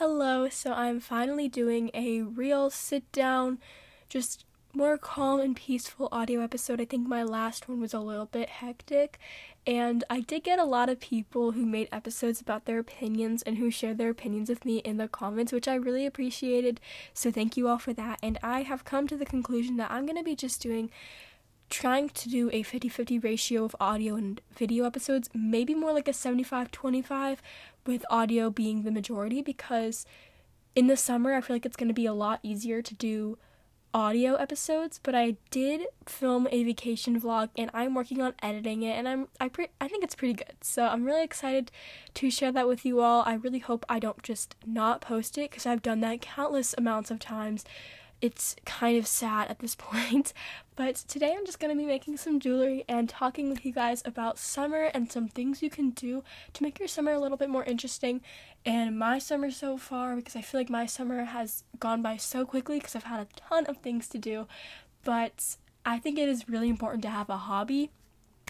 Hello, so I'm finally doing a real sit down, just more calm and peaceful audio episode. I think my last one was a little bit hectic, and I did get a lot of people who made episodes about their opinions and who shared their opinions with me in the comments, which I really appreciated. So thank you all for that. And I have come to the conclusion that I'm going to be just doing trying to do a 50-50 ratio of audio and video episodes, maybe more like a 75-25 with audio being the majority because in the summer I feel like it's going to be a lot easier to do audio episodes, but I did film a vacation vlog and I'm working on editing it and I'm I pre- I think it's pretty good. So I'm really excited to share that with you all. I really hope I don't just not post it cuz I've done that countless amounts of times it's kind of sad at this point. But today I'm just to be making some jewelry and talking with you guys about summer and some things you can do to make your summer a little bit more interesting. And my summer so far, because I feel like my summer has gone by so quickly because I've had a ton of things to do. But I think it is really important to have a hobby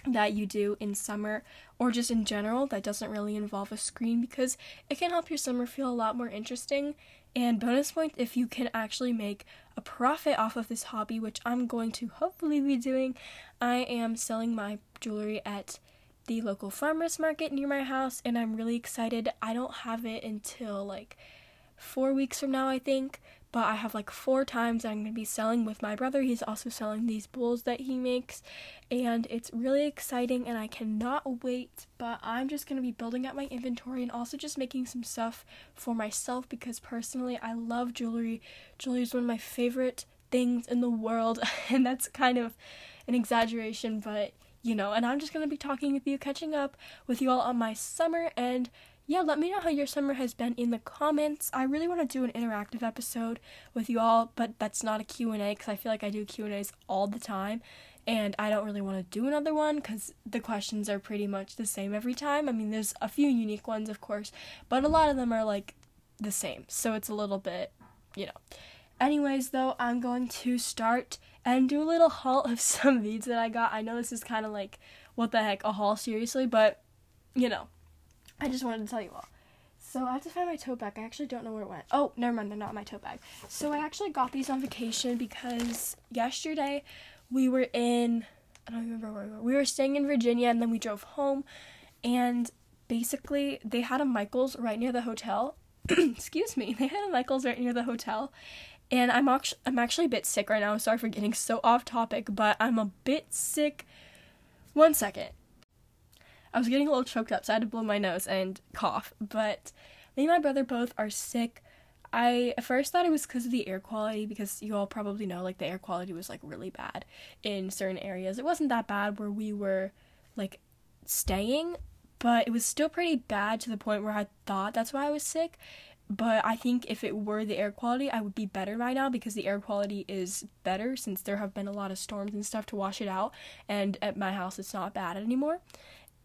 that you do in summer or just in general that doesn't really involve a screen because it can help your summer feel a lot more interesting and bonus points if you can actually make a profit off of this hobby, which I'm going to hopefully be doing. I am selling my jewelry at the local farmers market near my house, and I'm really excited. I don't have it until like four weeks from now, I think but I have like four times I'm going to be selling with my brother. He's also selling these bowls that he makes, and it's really exciting, and I cannot wait. But I'm just going to be building up my inventory and also just making some stuff for myself because personally, I love jewelry. Jewelry is one of my favorite things in the world, and that's kind of an exaggeration, but you know, and I'm just going to be talking with you, catching up with you all on my summer and yeah, let me know how your summer has been in the comments. I really want to do an interactive episode with you all, but that's not a Q&A because I feel like I do Q&As all the time and I don't really want to do another one because the questions are pretty much the same every time. I mean, there's a few unique ones, of course, but a lot of them are like the same, so it's a little bit, you know. Anyways, though, I'm going to start and do a little haul of some beads that I got. I know this is kind of like, what the heck, a haul, seriously, but, you know, I just wanted to tell you all. So I have to find my tote bag. I actually don't know where it went. Oh, never mind, they're not my tote bag. So I actually got these on vacation because yesterday we were in I don't remember where we were. We were staying in Virginia and then we drove home and basically they had a Michaels right near the hotel. Excuse me. They had a Michaels right near the hotel. And I'm actually I'm actually a bit sick right now. Sorry for getting so off topic, but I'm a bit sick. One second. I was getting a little choked up, so I had to blow my nose and cough. But me and my brother both are sick. I at first thought it was because of the air quality, because you all probably know like the air quality was like really bad in certain areas. It wasn't that bad where we were like staying, but it was still pretty bad to the point where I thought that's why I was sick. But I think if it were the air quality, I would be better by now because the air quality is better since there have been a lot of storms and stuff to wash it out. And at my house, it's not bad anymore.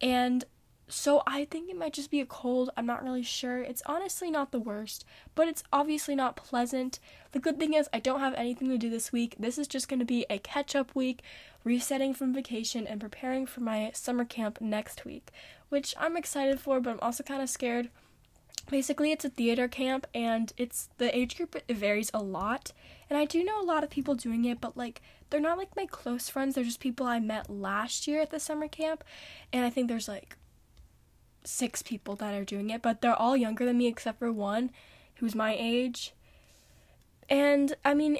And so I think it might just be a cold. I'm not really sure. It's honestly not the worst, but it's obviously not pleasant. The good thing is I don't have anything to do this week. This is just going to be a catch-up week, resetting from vacation and preparing for my summer camp next week, which I'm excited for, but I'm also kind of scared. Basically, it's a theater camp and it's the age group it varies a lot. And I do know a lot of people doing it, but like they're not like my close friends. They're just people I met last year at the summer camp. And I think there's like six people that are doing it, but they're all younger than me except for one who's my age. And I mean,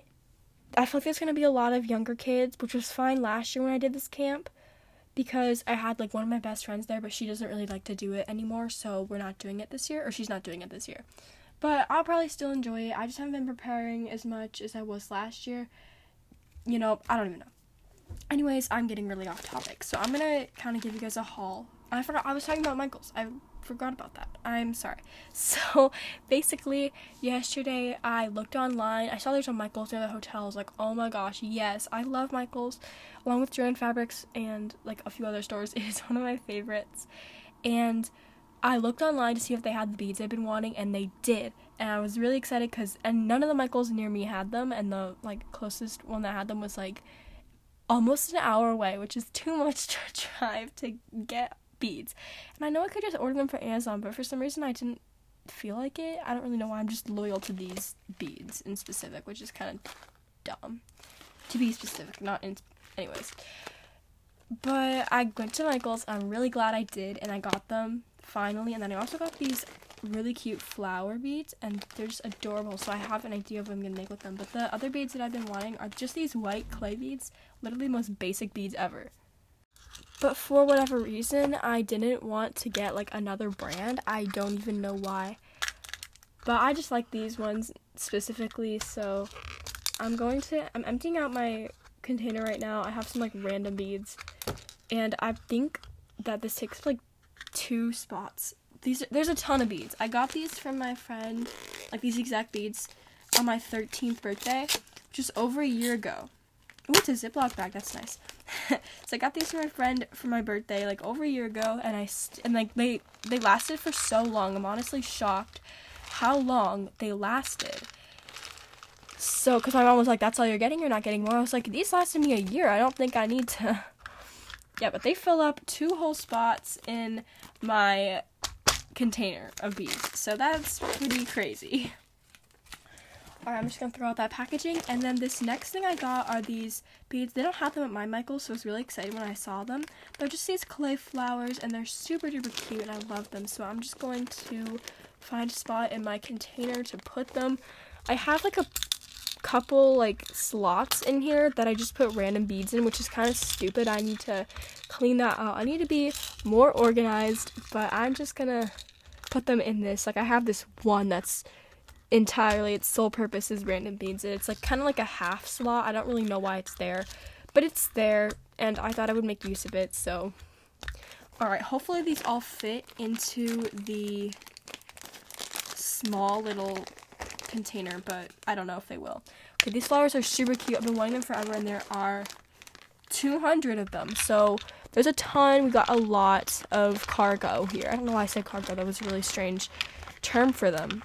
I feel like there's to be a lot of younger kids, which was fine last year when I did this camp because I had like one of my best friends there, but she doesn't really like to do it anymore, so we're not doing it this year, or she's not doing it this year. But I'll probably still enjoy it. I just haven't been preparing as much as I was last year you know, I don't even know. Anyways, I'm getting really off topic. So I'm gonna kind of give you guys a haul. I forgot I was talking about Michaels. I forgot about that. I'm sorry. So basically, yesterday I looked online. I saw there's a Michaels near the hotel. I was like, oh my gosh, yes, I love Michaels, along with Joann Fabrics and like a few other stores. It is one of my favorites. And I looked online to see if they had the beads I've been wanting, and they did. And I was really excited because, and none of the Michaels near me had them, and the like closest one that had them was like almost an hour away, which is too much to drive to get beads. And I know I could just order them from Amazon, but for some reason I didn't feel like it. I don't really know why. I'm just loyal to these beads in specific, which is kind of dumb. To be specific, not in. Anyways. But I went to Michael's. I'm really glad I did, and I got them finally. And then I also got these really cute flower beads, and they're just adorable. So I have an idea of what I'm gonna make with them. But the other beads that I've been wanting are just these white clay beads, literally most basic beads ever. But for whatever reason, I didn't want to get like another brand. I don't even know why. But I just like these ones specifically, so I'm going to I'm emptying out my container right now. I have some like random beads. And I think that this takes like two spots. These are, there's a ton of beads. I got these from my friend, like these exact beads, on my 13th birthday, just over a year ago. Ooh, it's a Ziploc bag. That's nice. so I got these from my friend for my birthday, like over a year ago, and I st- and like they they lasted for so long. I'm honestly shocked how long they lasted. So, because my mom was like, "That's all you're getting. You're not getting more." I was like, "These lasted me a year. I don't think I need to." Yeah, but they fill up two whole spots in my container of beads. So that's pretty crazy. Alright, I'm just gonna throw out that packaging. And then this next thing I got are these beads. They don't have them at my Michael's, so I was really excited when I saw them. They're just these clay flowers, and they're super duper cute, and I love them. So I'm just going to find a spot in my container to put them. I have like a couple like slots in here that I just put random beads in, which is kind of stupid. I need to clean that out. I need to be more organized, but I'm just gonna put them in this. Like I have this one that's entirely its sole purpose is random beads. And it's like kind of like a half slot. I don't really know why it's there, but it's there and I thought I would make use of it. So all right, hopefully these all fit into the small little container, but I don't know if they will. Okay, these flowers are super cute. I've been wanting them forever, and there are 200 of them. So there's a ton. We got a lot of cargo here. I don't know why I said cargo. That was a really strange term for them.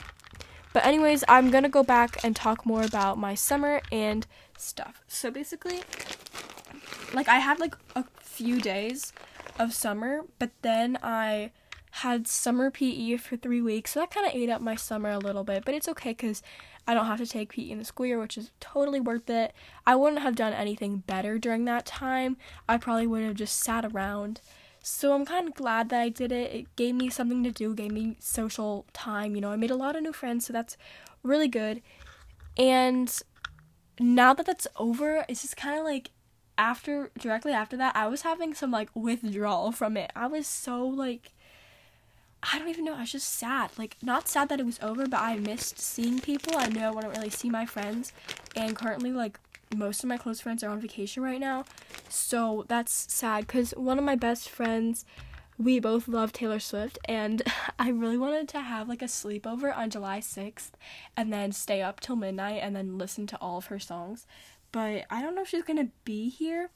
But anyways, I'm gonna go back and talk more about my summer and stuff. So basically, like I had like a few days of summer, but then I had summer PE for three weeks, so that kind of ate up my summer a little bit. But it's okay because I don't have to take PE in the school year, which is totally worth it. I wouldn't have done anything better during that time. I probably would have just sat around. So I'm kind of glad that I did it. It gave me something to do, gave me social time. You know, I made a lot of new friends, so that's really good. And now that that's over, it's just kind of like after directly after that, I was having some like withdrawal from it. I was so like I don't even know. I was just sad. Like, not sad that it was over, but I missed seeing people. I know I wouldn't really see my friends. And currently, like, most of my close friends are on vacation right now. So that's sad because one of my best friends, we both love Taylor Swift. And I really wanted to have, like, a sleepover on July 6th and then stay up till midnight and then listen to all of her songs. But I don't know if she's going to be here.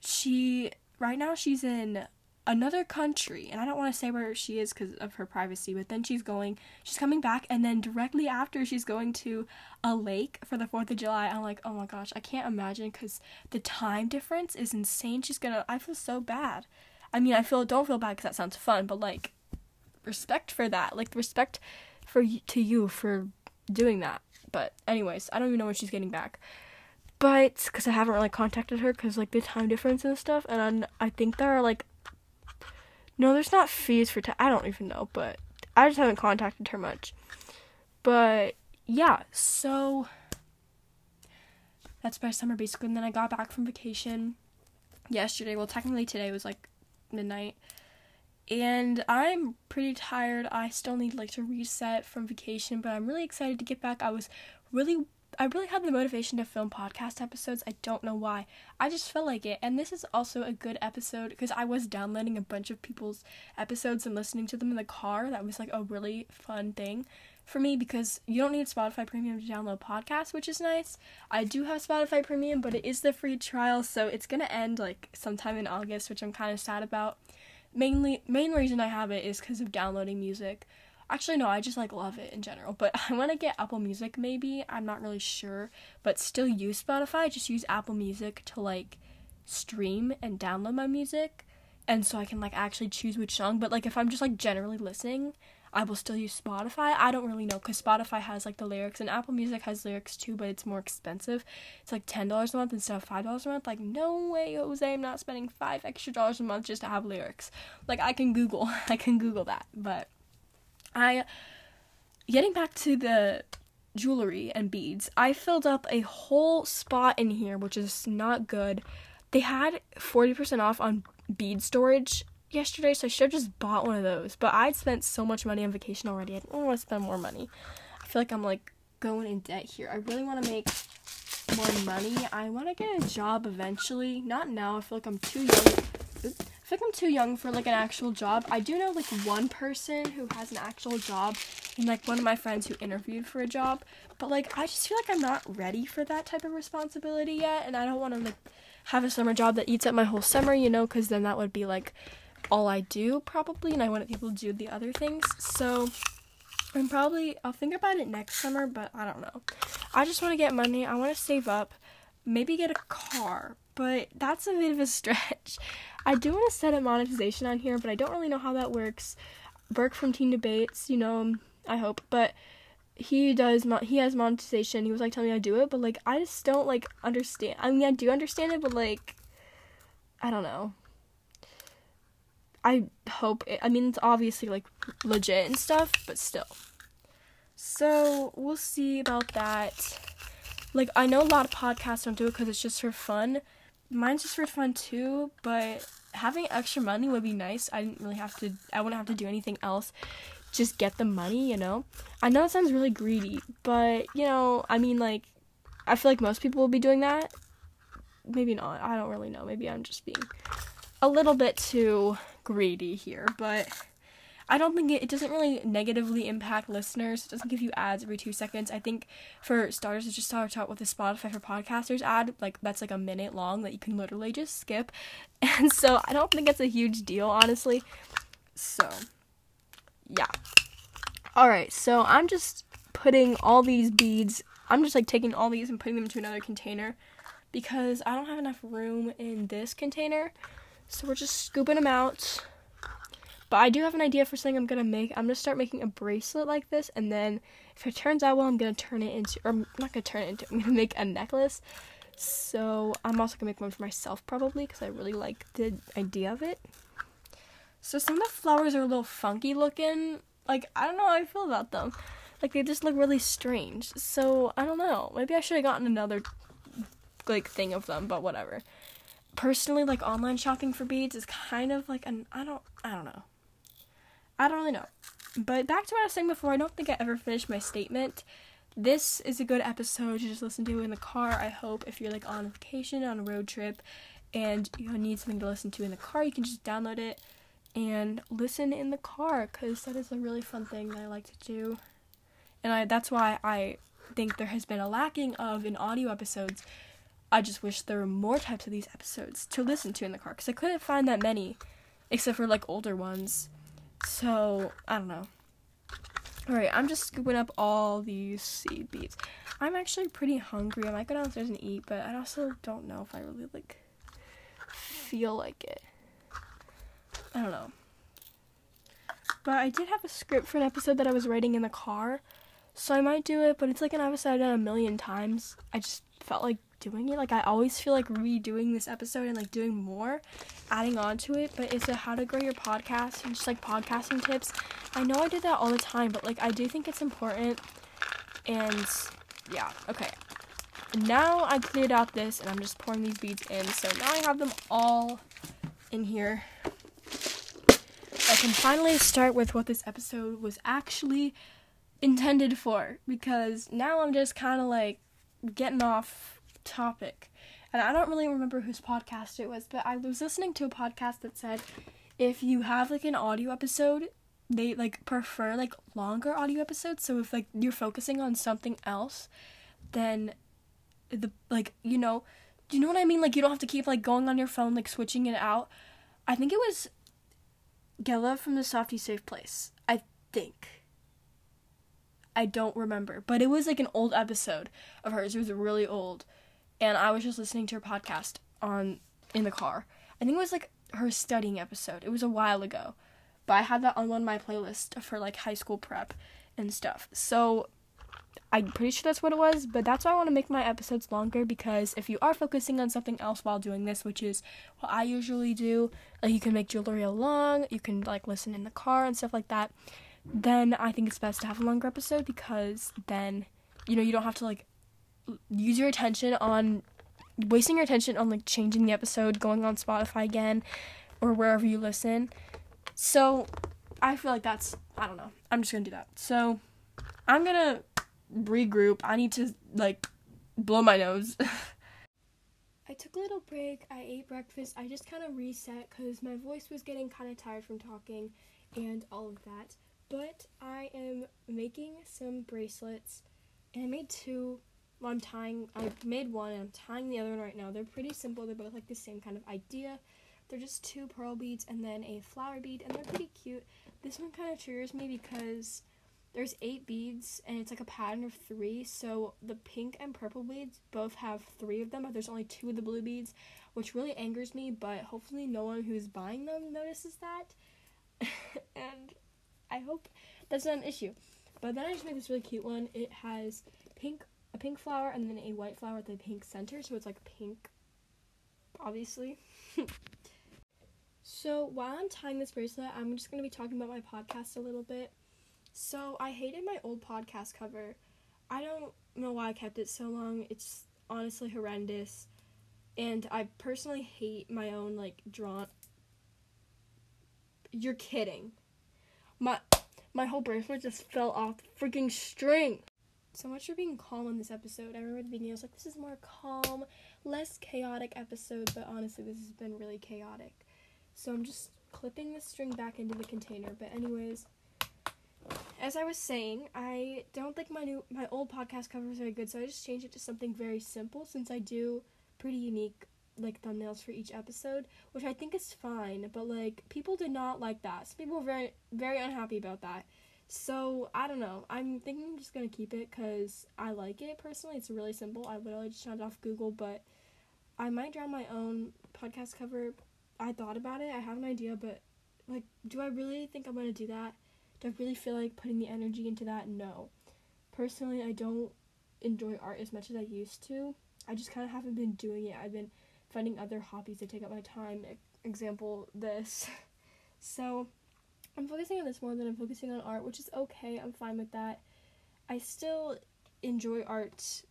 She, right now, she's in another country and i don't want to say where she is because of her privacy but then she's going she's coming back and then directly after she's going to a lake for the fourth of july i'm like oh my gosh i can't imagine because the time difference is insane she's gonna i feel so bad. I mean i feel don't feel bad because that sounds fun but like respect for that like respect for to you for doing that but anyways i don't even know when she's getting back but because i haven't really contacted her because like the time difference and stuff and i think there are like no, there's not fees for. I don't even know, but I just haven't contacted her much. But yeah, so that's my summer basically. And then I got back from vacation yesterday. Well, technically today was like midnight. And I'm pretty tired. I still need like to reset from vacation, but I'm really excited to get back. I was really I really had the motivation to film podcast episodes. I don't know why. I just felt like it. And this is also a good episode because I was downloading a bunch of people's episodes and listening to them in the car. That was like a really fun thing for me because you don't need Spotify Premium to download podcasts, which is nice. I do have Spotify Premium, but it is the free trial, so it's going to end like sometime in August, which I'm kind of sad about. Mainly main reason I have it is cuz of downloading music. Actually, no, I just like love it in general. But I want to get Apple Music maybe. I'm not really sure. But still use Spotify. Just use Apple Music to like stream and download my music. And so I can like actually choose which song. But like if I'm just like generally listening, I will still use Spotify. I don't really know because Spotify has like the lyrics and Apple Music has lyrics too, but it's more expensive. It's like ten dollars a month instead of five dollars a month. Like no way, Jose, I'm not spending five extra dollars a month just to have lyrics. Like I can Google, I can Google that. But I, getting back to the jewelry and beads, I filled up a whole spot in here, which is not good. They had forty percent off on bead storage yesterday, so I should have just bought one of those. But I'd spent so much money on vacation already. I don't want to spend more money. I feel like I'm like going in debt here. I really want to make more money. I want to get a job eventually. Not now. I feel like I'm too young. Oops. I like I'm too young for like an actual job. I do know like one person who has an actual job and like one of my friends who interviewed for a job, but like I just feel like I'm not ready for that type of responsibility yet and I don't want to like have a summer job that eats up my whole summer, you know, cuz then that would be like all I do probably and I want people to do the other things. So I'm probably I'll think about it next summer, but I don't know. I just want to get money. I want to save up, maybe get a car, but that's a bit of a stretch. I do want to set a monetization on here, but I don't really know how that works. Burke from Teen Debates, you know, I hope, but he does mo- he has monetization. He was like telling me how to do it, but like I just don't like understand. I mean, I do understand it, but like I don't know. I hope it, I mean it's obviously like legit and stuff, but still. So, we'll see about that. Like I know a lot of podcasts don't do it cuz it's just for fun. Mine's just for fun too, but having extra money would be nice. I didn't really have to I wouldn't have to do anything else. Just get the money, you know. I know it sounds really greedy, but you know, I mean like I feel like most people will be doing that. Maybe not. I don't really know. Maybe I'm just being a little bit too greedy here, but I don't think it, it doesn't really negatively impact listeners. It doesn't give you ads every two seconds. I think for starters, it just starts out with a Spotify for podcasters ad, like that's like a minute long that you can literally just skip. And so I don't think it's a huge deal, honestly. So, yeah. Alright, so I'm just putting all these beads, I'm just like taking all these and putting them into another container because I don't have enough room in this container. So we're just scooping them out. But I do have an idea for something I'm gonna make. I'm gonna start making a bracelet like this, and then if it turns out well, I'm gonna turn it into, or I'm not gonna turn it into, I'm gonna make a necklace. So I'm also gonna make one for myself probably because I really like the idea of it. So some of the flowers are a little funky looking. Like I don't know how I feel about them. Like they just look really strange. So I don't know. Maybe I should have gotten another like thing of them, but whatever personally like online shopping for beads is kind of like an I don't I don't know. I don't really know. But back to what I was saying before, I don't think I ever finished my statement. This is a good episode to just listen to in the car. I hope if you're like on vacation, on a road trip, and you need something to listen to in the car, you can just download it and listen in the car because that is a really fun thing that I like to do. And I that's why I think there has been a lacking of in audio episodes I just wish there were more types of these episodes to listen to in the car because I couldn't find that many, except for like older ones. So I don't know. Alright, I'm just scooping up all these seed beads. I'm actually pretty hungry. I might go downstairs and eat, but I also don't know if I really like feel like it. I don't know. But I did have a script for an episode that I was writing in the car, so I might do it, but it's like an episode I've done a million times. I just felt like doing it. Like I always feel like redoing this episode and like doing more, adding on to it. But it's a how to grow your podcast and just like podcasting tips. I know I do that all the time, but like I do think it's important. And yeah, okay. Now I cleared out this and I'm just pouring these beads in. So now I have them all in here. I can finally start with what this episode was actually intended for because now I'm just kind of like getting off topic. And I don't really remember whose podcast it was, but I was listening to a podcast that said if you have like an audio episode, they like prefer like longer audio episodes. So if like you're focusing on something else, then the like you know, do you know what I mean? Like you don't have to keep like going on your phone like switching it out. I think it was Gela from the Softy Safe Place. I think. I don't remember, but it was like an old episode of hers. It was really old and I was just listening to her podcast on in the car. I think it was like her studying episode. It was a while ago. but I had that on one of my playlists for like high school prep and stuff. So I'm pretty sure that's what it was, but that's why I want to make my episodes longer because if you are focusing on something else while doing this, which is what I usually do, like you can make jewelry along, you can like listen in the car and stuff like that, then I think it's best to have a longer episode because then you know you don't have to like use your attention on wasting your attention on like changing the episode, going on Spotify again or wherever you listen. So I feel like that's I don't know. I'm just gonna do that. So I'm gonna regroup. I need to like blow my nose. I took a little break. I ate breakfast. I just kind of reset because my voice was getting kind of tired from talking and all of that. But I am making some bracelets, and I made two. I'm tying. I made one, and I'm tying the other one right now. They're pretty simple. They're both like the same kind of idea. They're just two pearl beads and then a flower bead, and they're pretty cute. This one kind of triggers me because there's eight beads and it's like a pattern of three so the pink and purple beads both have three of them but there's only two of the blue beads which really angers me but hopefully no one who's buying them notices that and i hope that's not an issue but then i just made this really cute one it has pink a pink flower and then a white flower at the pink center so it's like pink obviously so while i'm tying this bracelet i'm just to be talking about my podcast a little bit so I hated my old podcast cover. I don't know why I kept it so long. It's honestly horrendous. And I personally hate my own like drawn You're kidding. My my whole bracelet just fell off the freaking string. So much for being calm on this episode. I remember the beginning I was like, this is more calm, less chaotic episode, but honestly this has been really chaotic. So I'm just clipping the string back into the container. But anyways, as I was saying, I don't think my new my old podcast cover was very good, so I just changed it to something very simple since I do pretty unique like thumbnails for each episode, which I think is fine, but like people did not like that. Some people were very very unhappy about that. So, I don't know. I'm thinking I'm just to keep it cuz I like it personally. It's really simple. I literally just found it off Google, but I might draw my own podcast cover. I thought about it. I have an idea, but like do I really think I'm to do that? Do I really feel like putting the energy into that? No. Personally, I don't enjoy art as much as I used to. I just kind of haven't been doing it. I've been finding other hobbies to take up my time. Example, this. so, I'm focusing on this more than I'm focusing on art, which is okay. I'm fine with that. I still enjoy art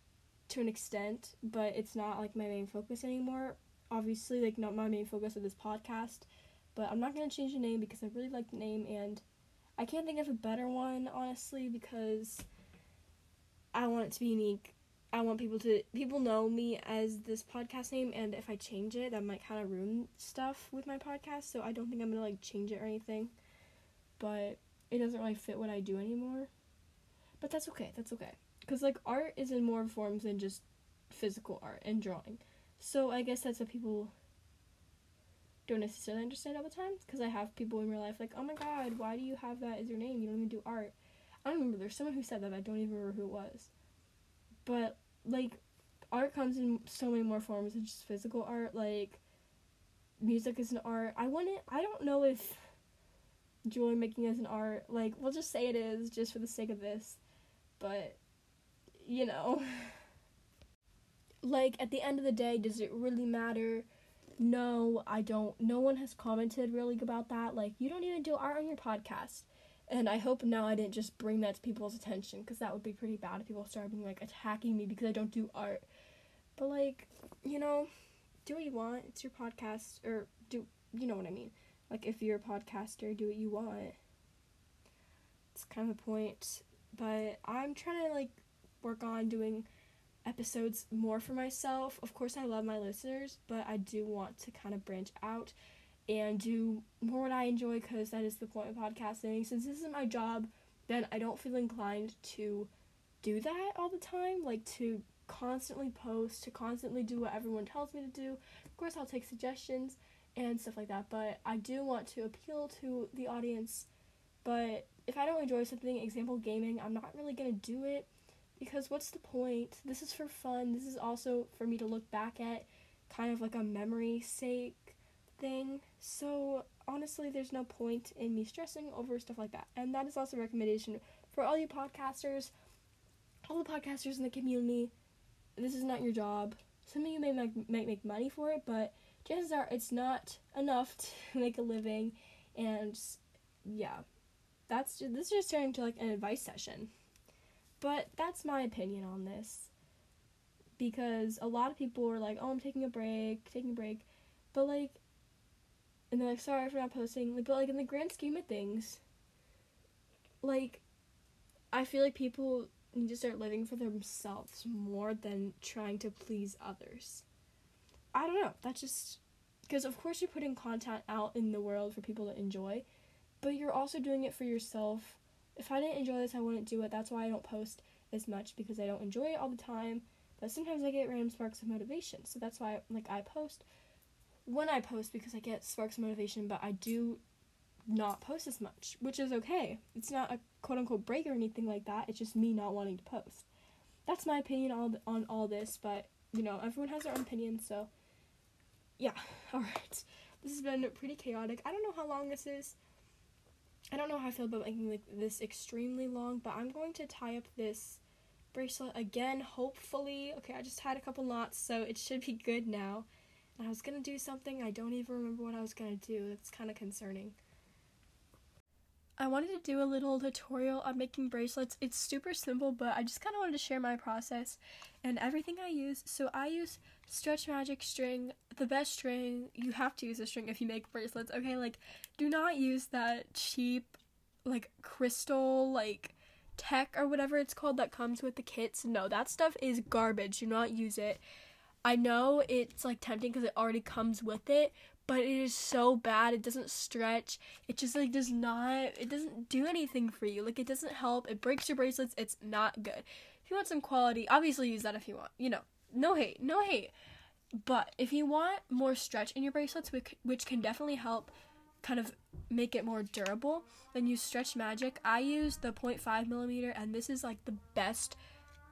to an extent, but it's not like my main focus anymore. Obviously, like not my main focus of this podcast, but I'm not going to change the name because I really like the name and I can't think of a better one, honestly, because I want it to be unique. I want people to people know me as this podcast name, and if I change it, that might kind of ruin stuff with my podcast. So I don't think I'm gonna like change it or anything. But it doesn't really fit what I do anymore. But that's okay. That's okay. Cause like art is in more forms than just physical art and drawing. So I guess that's what people don't necessarily understand all the time because I have people in real life like, oh my god, why do you have that as your name? You don't even do art. I don't remember. There's someone who said that. I don't even remember who it was. But like, art comes in so many more forms than just physical art. Like, music is an art. I want it. I don't know if jewelry making is an art. Like, we'll just say it is just for the sake of this. But, you know. like, at the end of the day, does it really matter? no, I don't. No one has commented really about that. Like, you don't even do art on your podcast. And I hope now I didn't just bring that to people's attention because that would be pretty bad if people started being like attacking me because I don't do art. But like, you know, do what you want. It's your podcast or do you know what I mean? Like if you're a podcaster, do what you want. It's kind of the point. But I'm trying to like work on doing episodes more for myself. Of course, I love my listeners, but I do want to kind of branch out and do more what I enjoy because that is the point of podcasting. Since this is my job, then I don't feel inclined to do that all the time, like to constantly post, to constantly do what everyone tells me to do. Of course, I'll take suggestions and stuff like that, but I do want to appeal to the audience. But if I don't enjoy something, example gaming, I'm not really gonna do it because what's the point? This is for fun. This is also for me to look back at, kind of like a memory sake thing. So honestly, there's no point in me stressing over stuff like that. And that is also a recommendation for all you podcasters, all the podcasters in the community. This is not your job. Some of you may make, may make money for it, but chances are it's not enough to make a living. And yeah, that's this is just turning into like an advice session. But that's my opinion on this. Because a lot of people are like, oh, I'm taking a break, taking a break. But like, and they're like, sorry for not posting. But like in the grand scheme of things, like, I feel like people need to start living for themselves more than trying to please others. I don't know. That's just because of course you're putting content out in the world for people to enjoy, but you're also doing it for yourself. If I didn't enjoy this, I wouldn't do it. That's why I don't post as much because I don't enjoy it all the time. But sometimes I get random sparks of motivation. So that's why like I post when I post because I get sparks of motivation, but I do not post as much, which is okay. It's not a quote unquote break or anything like that. It's just me not wanting to post. That's my opinion on on all this, but you know everyone has their own opinion, so yeah. All right, this has been pretty chaotic. I don't know how long this is. I don't know how I feel about making like this extremely long, but I'm going to tie up this bracelet again. Hopefully, okay. I just had a couple knots, so it should be good now. And I was gonna do something. I don't even remember what I was gonna do. It's kind of concerning. I wanted to do a little tutorial on making bracelets. It's super simple, but I just kind of wanted to share my process and everything I use. So I use Stretch Magic string, the best string. You have to use a string if you make bracelets, okay? Like, do not use that cheap, like, crystal, like, tech or whatever it's called that comes with the kits. No, that stuff is garbage. Do not use it. I know it's like tempting because it already comes with it, but it is so bad. It doesn't stretch. It just like does not. It doesn't do anything for you. Like it doesn't help. It breaks your bracelets. It's not good. If you want some quality, obviously use that if you want. You know, no hate, no hate. But if you want more stretch in your bracelets, which, which can definitely help kind of make it more durable, then use Stretch Magic. I use the 0.5 millimeter, and this is like the best.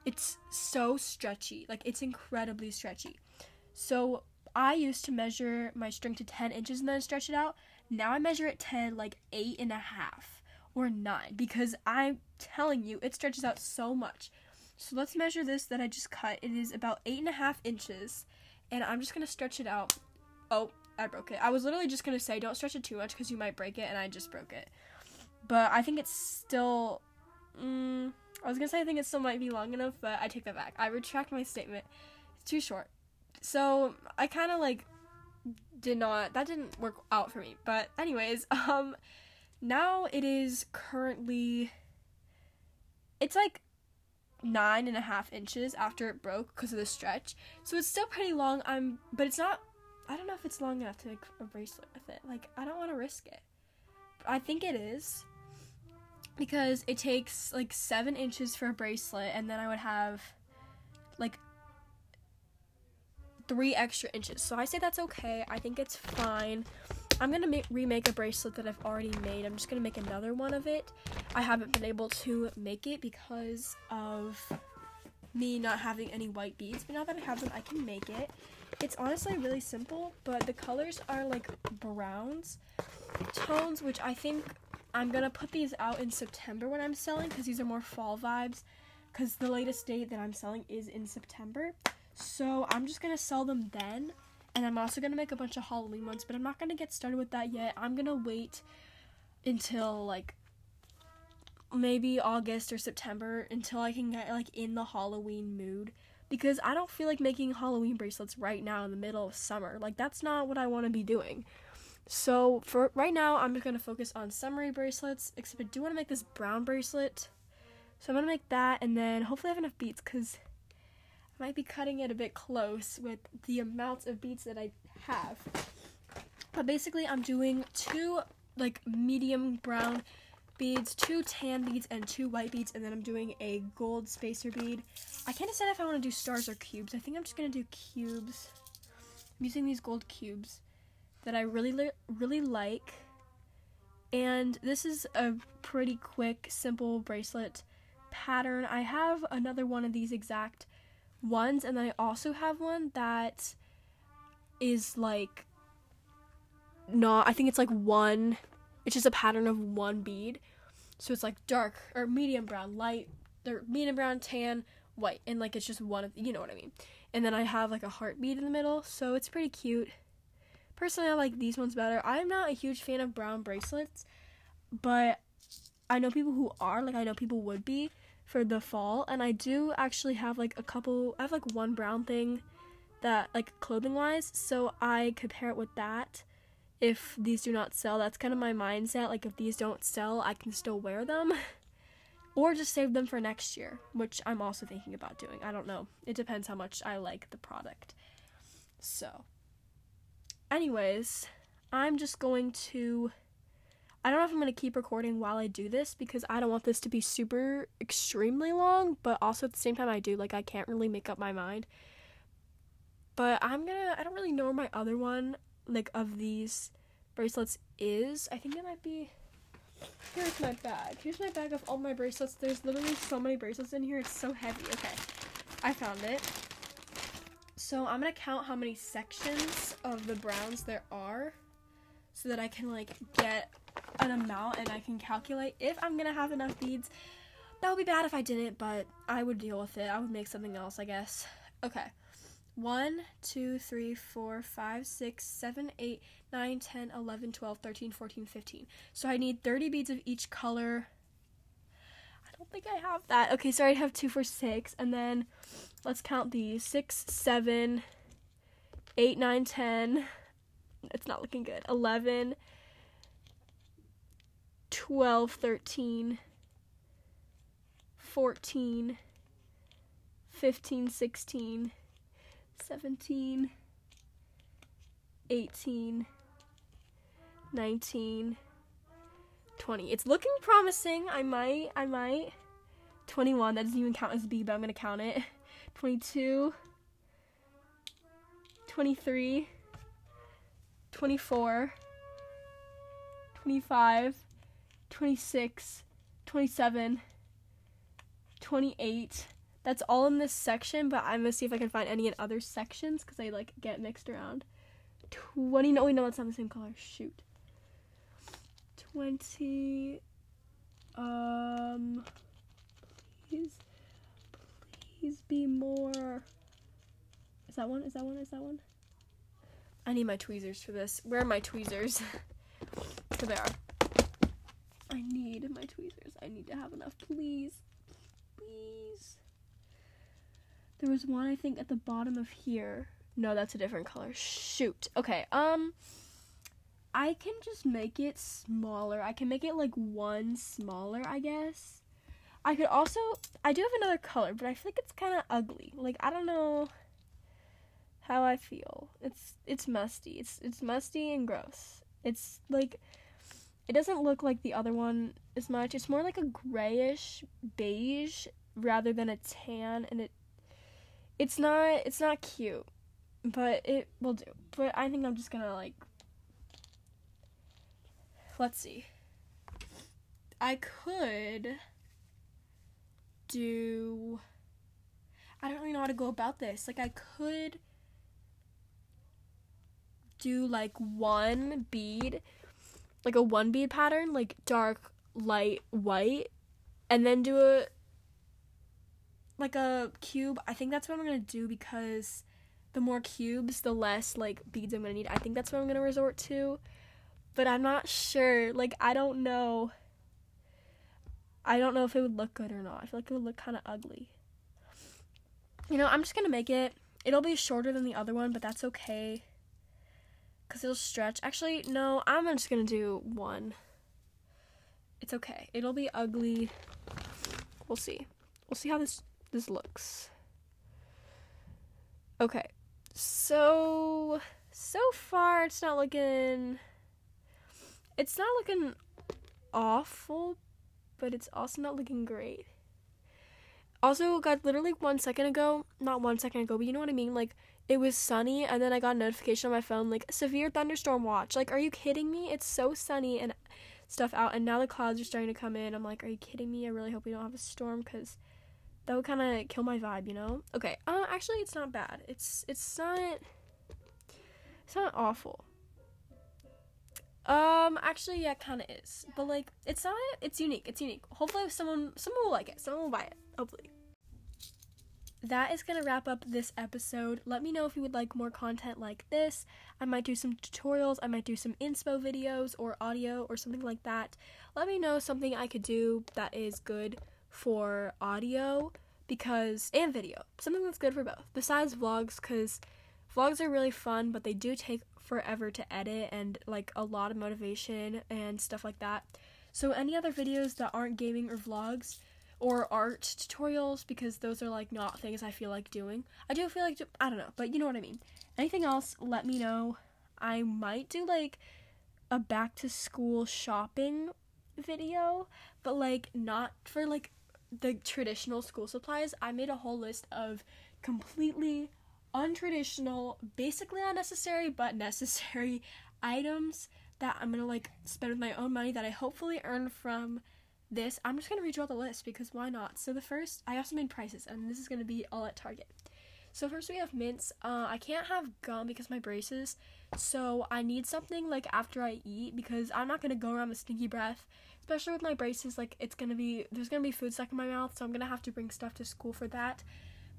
It's so stretchy. Like it's incredibly stretchy. So I used to measure my string to 10 inches and then stretch it out. Now I measure it to like eight and a half or nine because I'm telling you, it stretches out so much. So let's measure this that I just cut. It is about eight and a half inches, and I'm just gonna stretch it out. Oh, I broke it. I was literally just gonna say don't stretch it too much because you might break it, and I just broke it. But I think it's still. Mm, I was gonna say I think it still might be long enough, but I take that back. I retract my statement. It's too short so I kind of like did not that didn't work out for me. But anyways, um now it is currently it's like nine and a half inches after it broke because of the stretch. So it's still pretty long. I'm but it's not I don't know if it's long enough to make a bracelet with it. Like I don't want to risk it. But I think it is because it takes like seven inches for a bracelet and then I would have like three extra inches. So I say that's okay. I think it's fine. I'm gonna remake a bracelet that I've already made. I'm just gonna make another one of it. I haven't been able to make it because of me not having any white beads, but now that I have them, I can make it. It's honestly really simple, but the colors are like browns tones, which I think I'm gonna put these out in September when I'm selling because these are more fall vibes. Because the latest date that I'm selling is in September. So I'm just gonna sell them then. And I'm also gonna make a bunch of Halloween ones, but I'm not gonna get started with that yet. I'm gonna wait until like maybe August or September until I can get like in the Halloween mood because I don't feel like making Halloween bracelets right now in the middle of summer. Like that's not what I want to be doing. So for right now, I'm just gonna focus on summery bracelets. Except I do want to make this brown bracelet, so I'm gonna make that, and then hopefully I have enough beads because might be cutting it a bit close with the amounts of beads that I have. But basically, I'm doing two like medium brown beads, two tan beads, and two white beads, and then I'm doing a gold spacer bead. I can't decide if I want to do stars or cubes. I think I'm just gonna do cubes. I'm using these gold cubes that I really, really like. And this is a pretty quick, simple bracelet pattern. I have another one of these exact ones, and then I also have one that is like not I think it's like one it's just a pattern of one bead. So it's like dark or medium brown, light, or medium brown, tan, white, and like it's just one of you know what I mean. And then I have like a heart bead in the middle, so it's pretty cute. Personally, I like these ones better. I'm not a huge fan of brown bracelets, but I know people who are, like I know people would be for the fall, and I do actually have like a couple I have like one brown thing that like clothing wise, so I could pair it with that if these do not sell. That's kind of my mindset. Like, if these don't sell, I can still wear them. or just save them for next year, which I'm also thinking about doing. I don't know. It depends how much I like the product. So, anyways, I'm just going to. I don't know if I'm going to keep recording while I do this because I don't want this to be super extremely long, but also at the same time, I do. Like, I can't really make up my mind. But I'm gonna. I don't really know where my other one like of these bracelets is. I think it might be Here's my bag. Here's my bag of all my bracelets. There's literally so many bracelets in here. It's so heavy. Okay. I found it. So I'm going to count how many sections of the browns there are so that I can like get an amount and I can calculate if I'm to have enough beads. That would be bad if I didn't, but I would deal with it. I would make something else, I guess. Okay. 1, 2, 3, 4, 5, 6, 7, 8, 9, 10, 11, 12, 13, 14, 15. So I need 30 beads of each color. I don't think I have that. Okay, so I have 2 for 6. And then let's count these 6, 7, 8, 9, 10. It's not looking good. 11, 12, 13, 14, 15, 16. 17, 18, 19, 20. It's looking promising. I might, I might. 21, that doesn't even count as B, but I'm to count it. 22, 23, 24, 25, 26, 27, 28, that's all in this section, but I'm gonna see if I can find any in other sections because they like get mixed around. 20, no, wait, no, it's not the same color. Shoot. 20, um, please, please be more. Is that one? Is that one? Is that one? I need my tweezers for this. Where are my tweezers? so they are. I need my tweezers. I need to have enough, please. Please. There was one I think at the bottom of here. No, that's a different color. Shoot. Okay. Um I can just make it smaller. I can make it like one smaller, I guess. I could also I do have another color, but I feel like it's kind of ugly. Like I don't know how I feel. It's it's musty. It's it's musty and gross. It's like it doesn't look like the other one as much. It's more like a grayish beige rather than a tan and it it's not it's not cute, but it will do. But I think I'm just gonna like let's see. I could do I don't really know how to go about this. Like I could do like one bead, like a one bead pattern, like dark, light, white, and then do a like a cube. I think that's what I'm gonna do because the more cubes, the less like beads I'm gonna need. I think that's what I'm gonna resort to. But I'm not sure. Like I don't know. I don't know if it would look good or not. I feel like it would look kind of ugly. You know, I'm just gonna make it. It'll be shorter than the other one, but that's okay. Cause it'll stretch. Actually, no, I'm just gonna do one. It's okay. It'll be ugly. We'll see. We'll see how this this looks. Okay. So so far it's not looking it's not looking awful, but it's also not looking great. Also, got literally one second ago, not one second ago, but you know what I mean? Like, it was sunny, and then I got a notification on my phone, like, severe thunderstorm watch. Like, are you kidding me? It's so sunny and stuff out, and now the clouds are starting to come in. I'm like, are you kidding me? I really hope we don't have a storm, because that would kind of kill my vibe, you know? Okay, uh, actually, it's not bad. It's, it's not, it's not awful. Um, actually, yeah, kind of is, but like, it's not. It's unique. It's unique. Hopefully, someone someone will like it. Someone will buy it. Hopefully. That is gonna wrap up this episode. Let me know if you would like more content like this. I might do some tutorials. I might do some inspo videos or audio or something like that. Let me know something I could do that is good for audio because and video. Something that's good for both. Besides vlogs, because vlogs are really fun, but they do take forever to edit and like a lot of motivation and stuff like that. So any other videos that aren't gaming or vlogs or art tutorials because those are like not things I feel like doing. I do feel like do- I don't know, but you know what I mean. Anything else, let me know. I might do like a back to school shopping video, but like not for like the traditional school supplies. I made a whole list of completely untraditional, basically unnecessary but necessary items that I'm gonna like spend with my own money that I hopefully earn from this. I'm just gonna redraw the list because why not? So the first, I also made prices, and this is gonna be all at Target. So first we have mints. Uh, I can't have gum because my braces, so I need something like after I eat because I'm not gonna go around with stinky breath, especially with my braces. Like it's gonna be there's gonna be food stuck in my mouth, so I'm gonna have to bring stuff to school for that.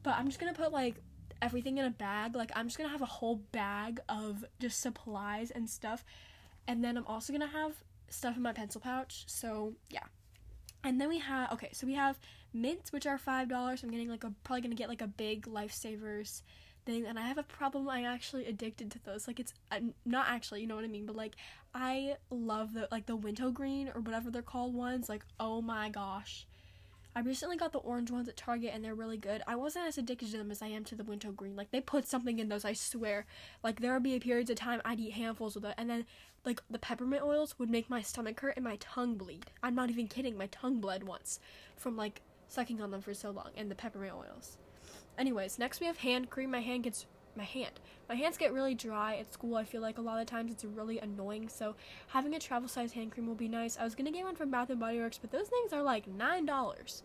But I'm just gonna put like everything in a bag. Like I'm just gonna have a whole bag of just supplies and stuff, and then I'm also gonna have stuff in my pencil pouch. So yeah. And then we have okay, so we have mints, which are five dollars. I'm getting like a probably gonna get like a big lifesavers thing, and I have a problem. I'm actually addicted to those. Like it's I'm not actually, you know what I mean, but like I love the like the winter green or whatever they're called ones. Like oh my gosh, I recently got the orange ones at Target and they're really good. I wasn't as addicted to them as I am to the winter green. Like they put something in those, I swear. Like there would be periods of time I'd eat handfuls of it, and then like the peppermint oils would make my stomach hurt and my tongue bleed. I'm not even kidding. My tongue bled once from like sucking on them for so long and the peppermint oils. Anyways, next we have hand cream. My hand gets my hand. My hands get really dry at school. I feel like a lot of times it's really annoying. So having a travel size hand cream will be nice. I was gonna get one from Bath and Body Works, but those things are like nine dollars.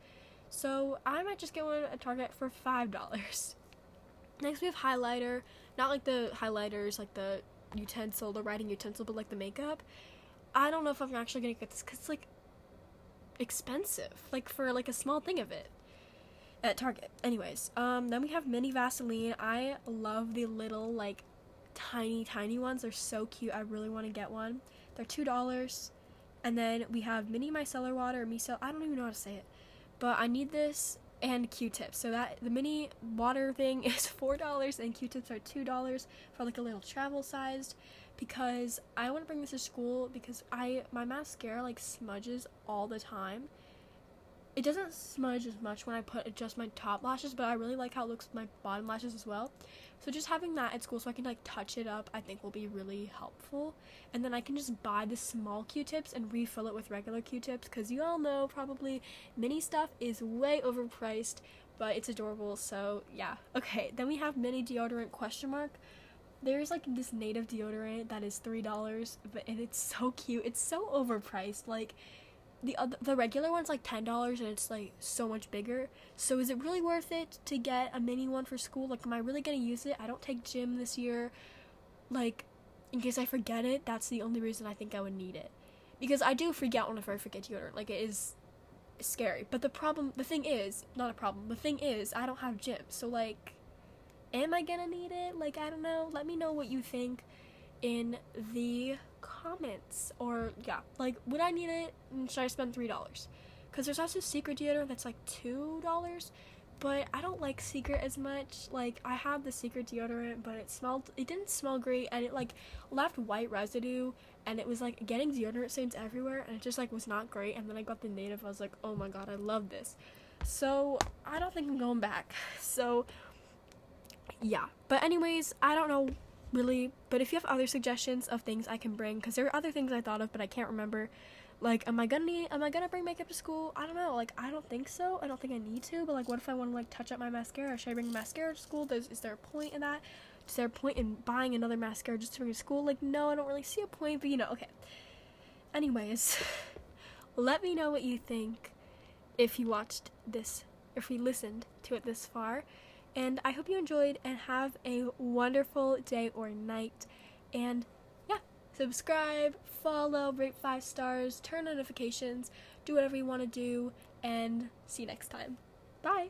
So I might just get one at Target for five dollars. Next we have highlighter. Not like the highlighters, like the utensil, the writing utensil, but like the makeup. I don't know if I'm actually gonna get this because it's like expensive, like for like a small thing of it at Target. Anyways, um, then we have mini Vaseline. I love the little like tiny tiny ones. They're so cute. I really want to get one. They're two dollars. And then we have mini micellar water, miso. I don't even know how to say it, but I need this and Q-tips. So that the mini water thing is four dollars and Q-tips are two dollars for like a little travel sized because I want to bring this to school because I my mascara like smudges all the time it doesn't smudge as much when I put just my top lashes, but I really like how it looks with my bottom lashes as well. So just having that at school so I can like touch it up, I think will be really helpful. And then I can just buy the small Q-tips and refill it with regular Q-tips because you all know probably mini stuff is way overpriced, but it's adorable. So yeah. Okay, then we have mini deodorant question mark. There's like this native deodorant that is three dollars, but and it's so cute. It's so overpriced. Like the other, the regular one's like ten dollars and it's like so much bigger. So is it really worth it to get a mini one for school? Like, am I really gonna use it? I don't take gym this year. Like, in case I forget it, that's the only reason I think I would need it. Because I do forget whenever I forget deodorant. Like, it is scary. But the problem, the thing is, not a problem. The thing is, I don't have gym. So like, am I gonna need it? Like, I don't know. Let me know what you think in the comments or yeah like would i need it? And should i spend three dollars? Because there's also secret deodorant that's like two dollars but i don't like secret as much. Like i have the secret deodorant but it smelled it didn't smell great and it like left white residue and it was like getting deodorant stains everywhere and it just like was not great and then i got the native i was like oh my god i love this. So i don't think i'm going back. So yeah. But anyways i don't know really. But if you have other suggestions of things I can bring, because there are other things I thought of, but I can't remember. Like, am I gonna need? Am I gonna bring makeup to school? I don't know. Like, I don't think so. I don't think I need to. But like, what if I want to like touch up my mascara? Should I bring mascara to school? Does is there a point in that? Is there a point in buying another mascara just to bring to school? Like, no, I don't really see a point. But you know, okay. Anyways, let me know what you think if you watched this, if we listened to it this far. And I hope you enjoyed and have a wonderful day or night. And yeah, subscribe, follow, rate five stars, turn notifications, do whatever you want to do, and see you next time. Bye!